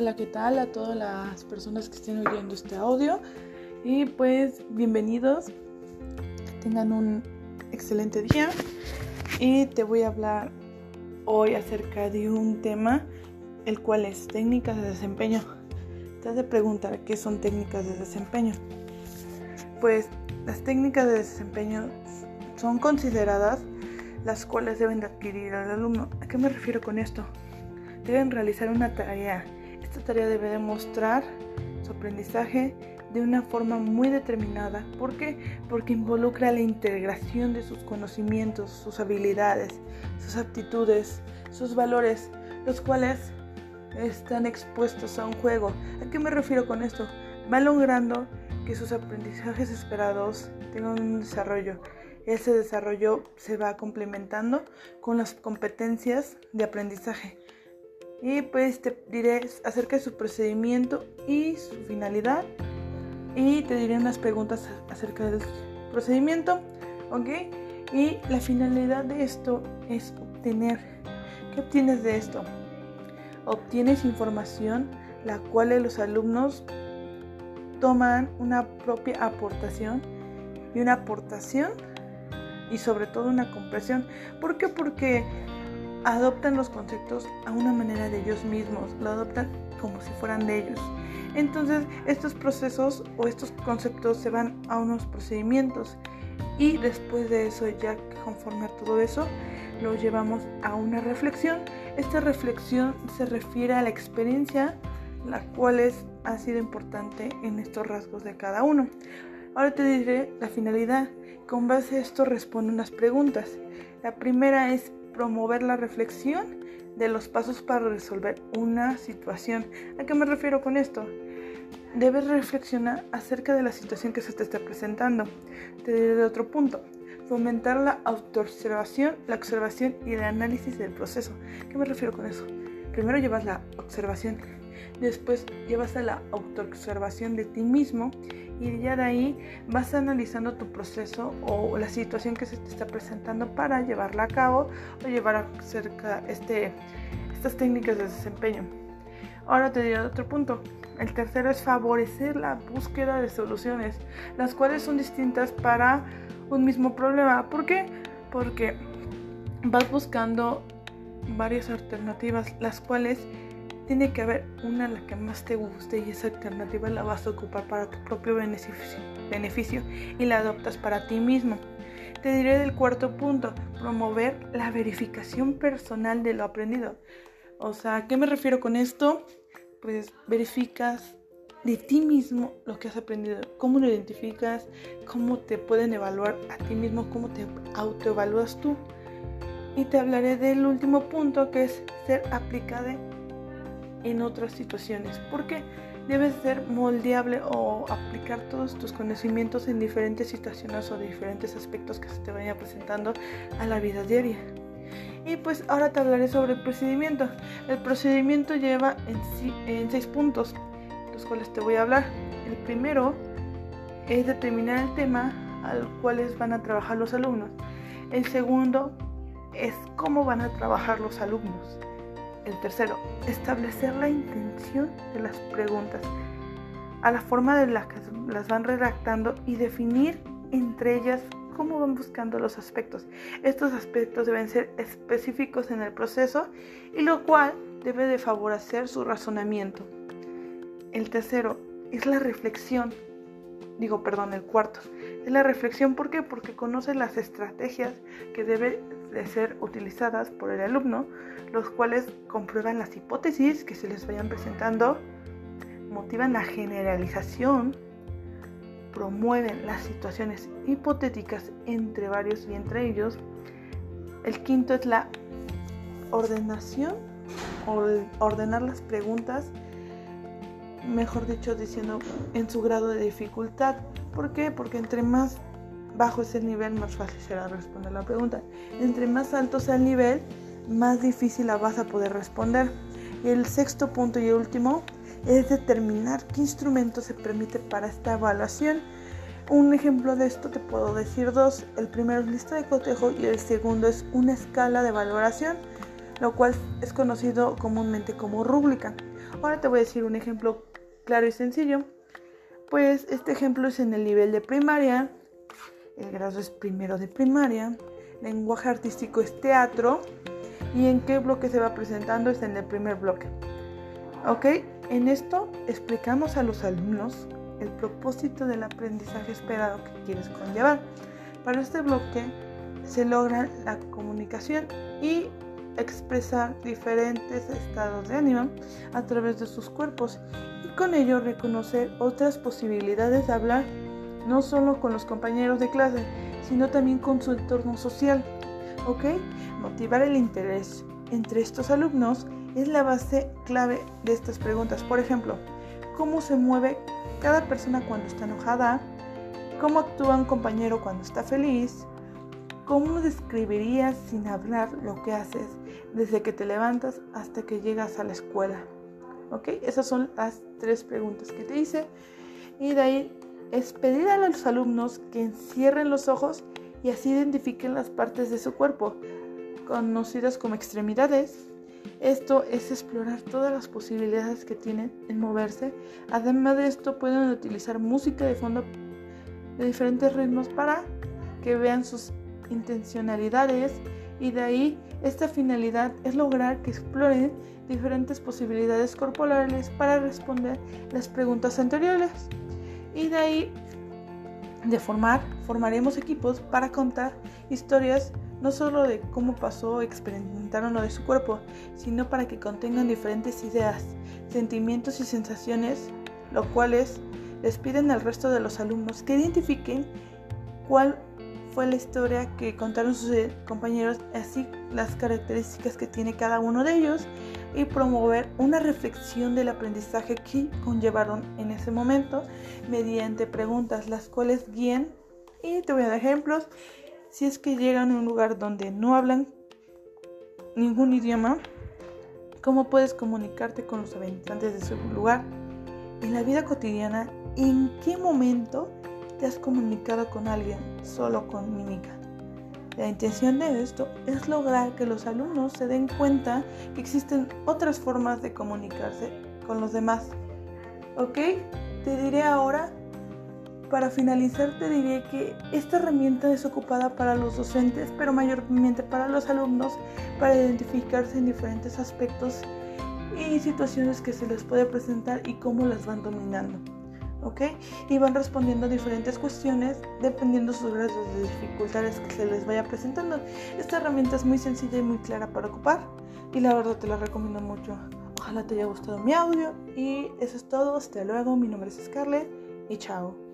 Hola, ¿qué tal a todas las personas que estén oyendo este audio? Y pues bienvenidos, tengan un excelente día. Y te voy a hablar hoy acerca de un tema, el cual es técnicas de desempeño. Te has de preguntar qué son técnicas de desempeño. Pues las técnicas de desempeño son consideradas las cuales deben de adquirir al alumno. ¿A qué me refiero con esto? Deben realizar una tarea esta tarea debe demostrar su aprendizaje de una forma muy determinada. ¿Por qué? Porque involucra la integración de sus conocimientos, sus habilidades, sus aptitudes, sus valores, los cuales están expuestos a un juego. ¿A qué me refiero con esto? Va logrando que sus aprendizajes esperados tengan un desarrollo. Ese desarrollo se va complementando con las competencias de aprendizaje y pues te diré acerca de su procedimiento y su finalidad y te diré unas preguntas acerca del procedimiento, ¿ok? Y la finalidad de esto es obtener, ¿qué obtienes de esto? Obtienes información la cual los alumnos toman una propia aportación y una aportación y sobre todo una compresión. ¿Por qué? Porque adoptan los conceptos a una manera de ellos mismos, lo adoptan como si fueran de ellos. Entonces, estos procesos o estos conceptos se van a unos procedimientos y después de eso, ya conforme a todo eso, lo llevamos a una reflexión. Esta reflexión se refiere a la experiencia, la cual es, ha sido importante en estos rasgos de cada uno. Ahora te diré la finalidad. Con base a esto responde unas preguntas. La primera es promover la reflexión de los pasos para resolver una situación. ¿A qué me refiero con esto? Debes reflexionar acerca de la situación que se te está presentando. Te diré otro punto. Fomentar la autoobservación, la observación y el análisis del proceso. ¿Qué me refiero con eso? Primero llevas la observación, después llevas a la autoobservación de ti mismo y ya de ahí vas analizando tu proceso o la situación que se te está presentando para llevarla a cabo o llevar a cerca este, estas técnicas de desempeño. Ahora te diré otro punto. El tercero es favorecer la búsqueda de soluciones, las cuales son distintas para un mismo problema. ¿Por qué? Porque vas buscando varias alternativas, las cuales tiene que haber una la que más te guste y esa alternativa la vas a ocupar para tu propio beneficio, y la adoptas para ti mismo. Te diré del cuarto punto, promover la verificación personal de lo aprendido. O sea, ¿a qué me refiero con esto? Pues verificas de ti mismo lo que has aprendido, cómo lo identificas, cómo te pueden evaluar a ti mismo, cómo te autoevalúas tú. Y te hablaré del último punto que es ser aplicable en otras situaciones, porque debes ser moldeable o aplicar todos tus conocimientos en diferentes situaciones o diferentes aspectos que se te vayan presentando a la vida diaria. Y pues ahora te hablaré sobre el procedimiento. El procedimiento lleva en, en seis puntos, los cuales te voy a hablar. El primero es determinar el tema al cual van a trabajar los alumnos. El segundo es cómo van a trabajar los alumnos. El tercero, establecer la intención de las preguntas, a la forma de la que las van redactando y definir entre ellas cómo van buscando los aspectos. Estos aspectos deben ser específicos en el proceso y lo cual debe de favorecer su razonamiento. El tercero es la reflexión, digo, perdón, el cuarto, es la reflexión, ¿por qué? Porque conoce las estrategias que debe de ser utilizadas por el alumno, los cuales comprueban las hipótesis que se les vayan presentando, motivan la generalización, promueven las situaciones hipotéticas entre varios y entre ellos. El quinto es la ordenación ordenar las preguntas, mejor dicho, diciendo en su grado de dificultad. ¿Por qué? Porque entre más bajo ese nivel, más fácil será responder la pregunta. Entre más alto sea el nivel, más difícil la vas a poder responder. El sexto punto y último es determinar qué instrumento se permite para esta evaluación. Un ejemplo de esto te puedo decir dos. El primero es lista de cotejo y el segundo es una escala de valoración, lo cual es conocido comúnmente como rúbrica. Ahora te voy a decir un ejemplo claro y sencillo. Pues este ejemplo es en el nivel de primaria. El grado es primero de primaria. Lenguaje artístico es teatro. ¿Y en qué bloque se va presentando? Es en el primer bloque. ¿Ok? En esto explicamos a los alumnos el propósito del aprendizaje esperado que quieres conllevar. Para este bloque se logra la comunicación y expresar diferentes estados de ánimo a través de sus cuerpos y con ello reconocer otras posibilidades de hablar no solo con los compañeros de clase, sino también con su entorno social. ¿Ok? Motivar el interés entre estos alumnos es la base clave de estas preguntas. Por ejemplo, ¿cómo se mueve cada persona cuando está enojada? ¿Cómo actúa un compañero cuando está feliz? ¿Cómo describirías sin hablar lo que haces desde que te levantas hasta que llegas a la escuela? ¿Ok? Esas son las tres preguntas que te hice. Y de ahí es pedir a los alumnos que encierren los ojos y así identifiquen las partes de su cuerpo, conocidas como extremidades. Esto es explorar todas las posibilidades que tienen en moverse. Además de esto, pueden utilizar música de fondo de diferentes ritmos para que vean sus intencionalidades y de ahí esta finalidad es lograr que exploren diferentes posibilidades corporales para responder las preguntas anteriores. Y de ahí de formar, formaremos equipos para contar historias no solo de cómo pasó, experimentaron lo de su cuerpo, sino para que contengan diferentes ideas, sentimientos y sensaciones, lo cuales les piden al resto de los alumnos que identifiquen cuál fue la historia que contaron sus eh, compañeros, así las características que tiene cada uno de ellos y promover una reflexión del aprendizaje que conllevaron en ese momento mediante preguntas las cuales guían. Y te voy a dar ejemplos. Si es que llegan a un lugar donde no hablan ningún idioma cómo puedes comunicarte con los habitantes de ese lugar en la vida cotidiana en qué momento te has comunicado con alguien solo con mímica. La intención de esto es lograr que los alumnos se den cuenta que existen otras formas de comunicarse con los demás. ¿Ok? Te diré ahora, para finalizar te diré que esta herramienta es ocupada para los docentes, pero mayormente para los alumnos, para identificarse en diferentes aspectos y situaciones que se les puede presentar y cómo las van dominando. ¿Ok? Y van respondiendo a diferentes cuestiones dependiendo sus grados de dificultades que se les vaya presentando. Esta herramienta es muy sencilla y muy clara para ocupar y la verdad te la recomiendo mucho. Ojalá te haya gustado mi audio y eso es todo. Hasta luego. Mi nombre es Scarlett y chao.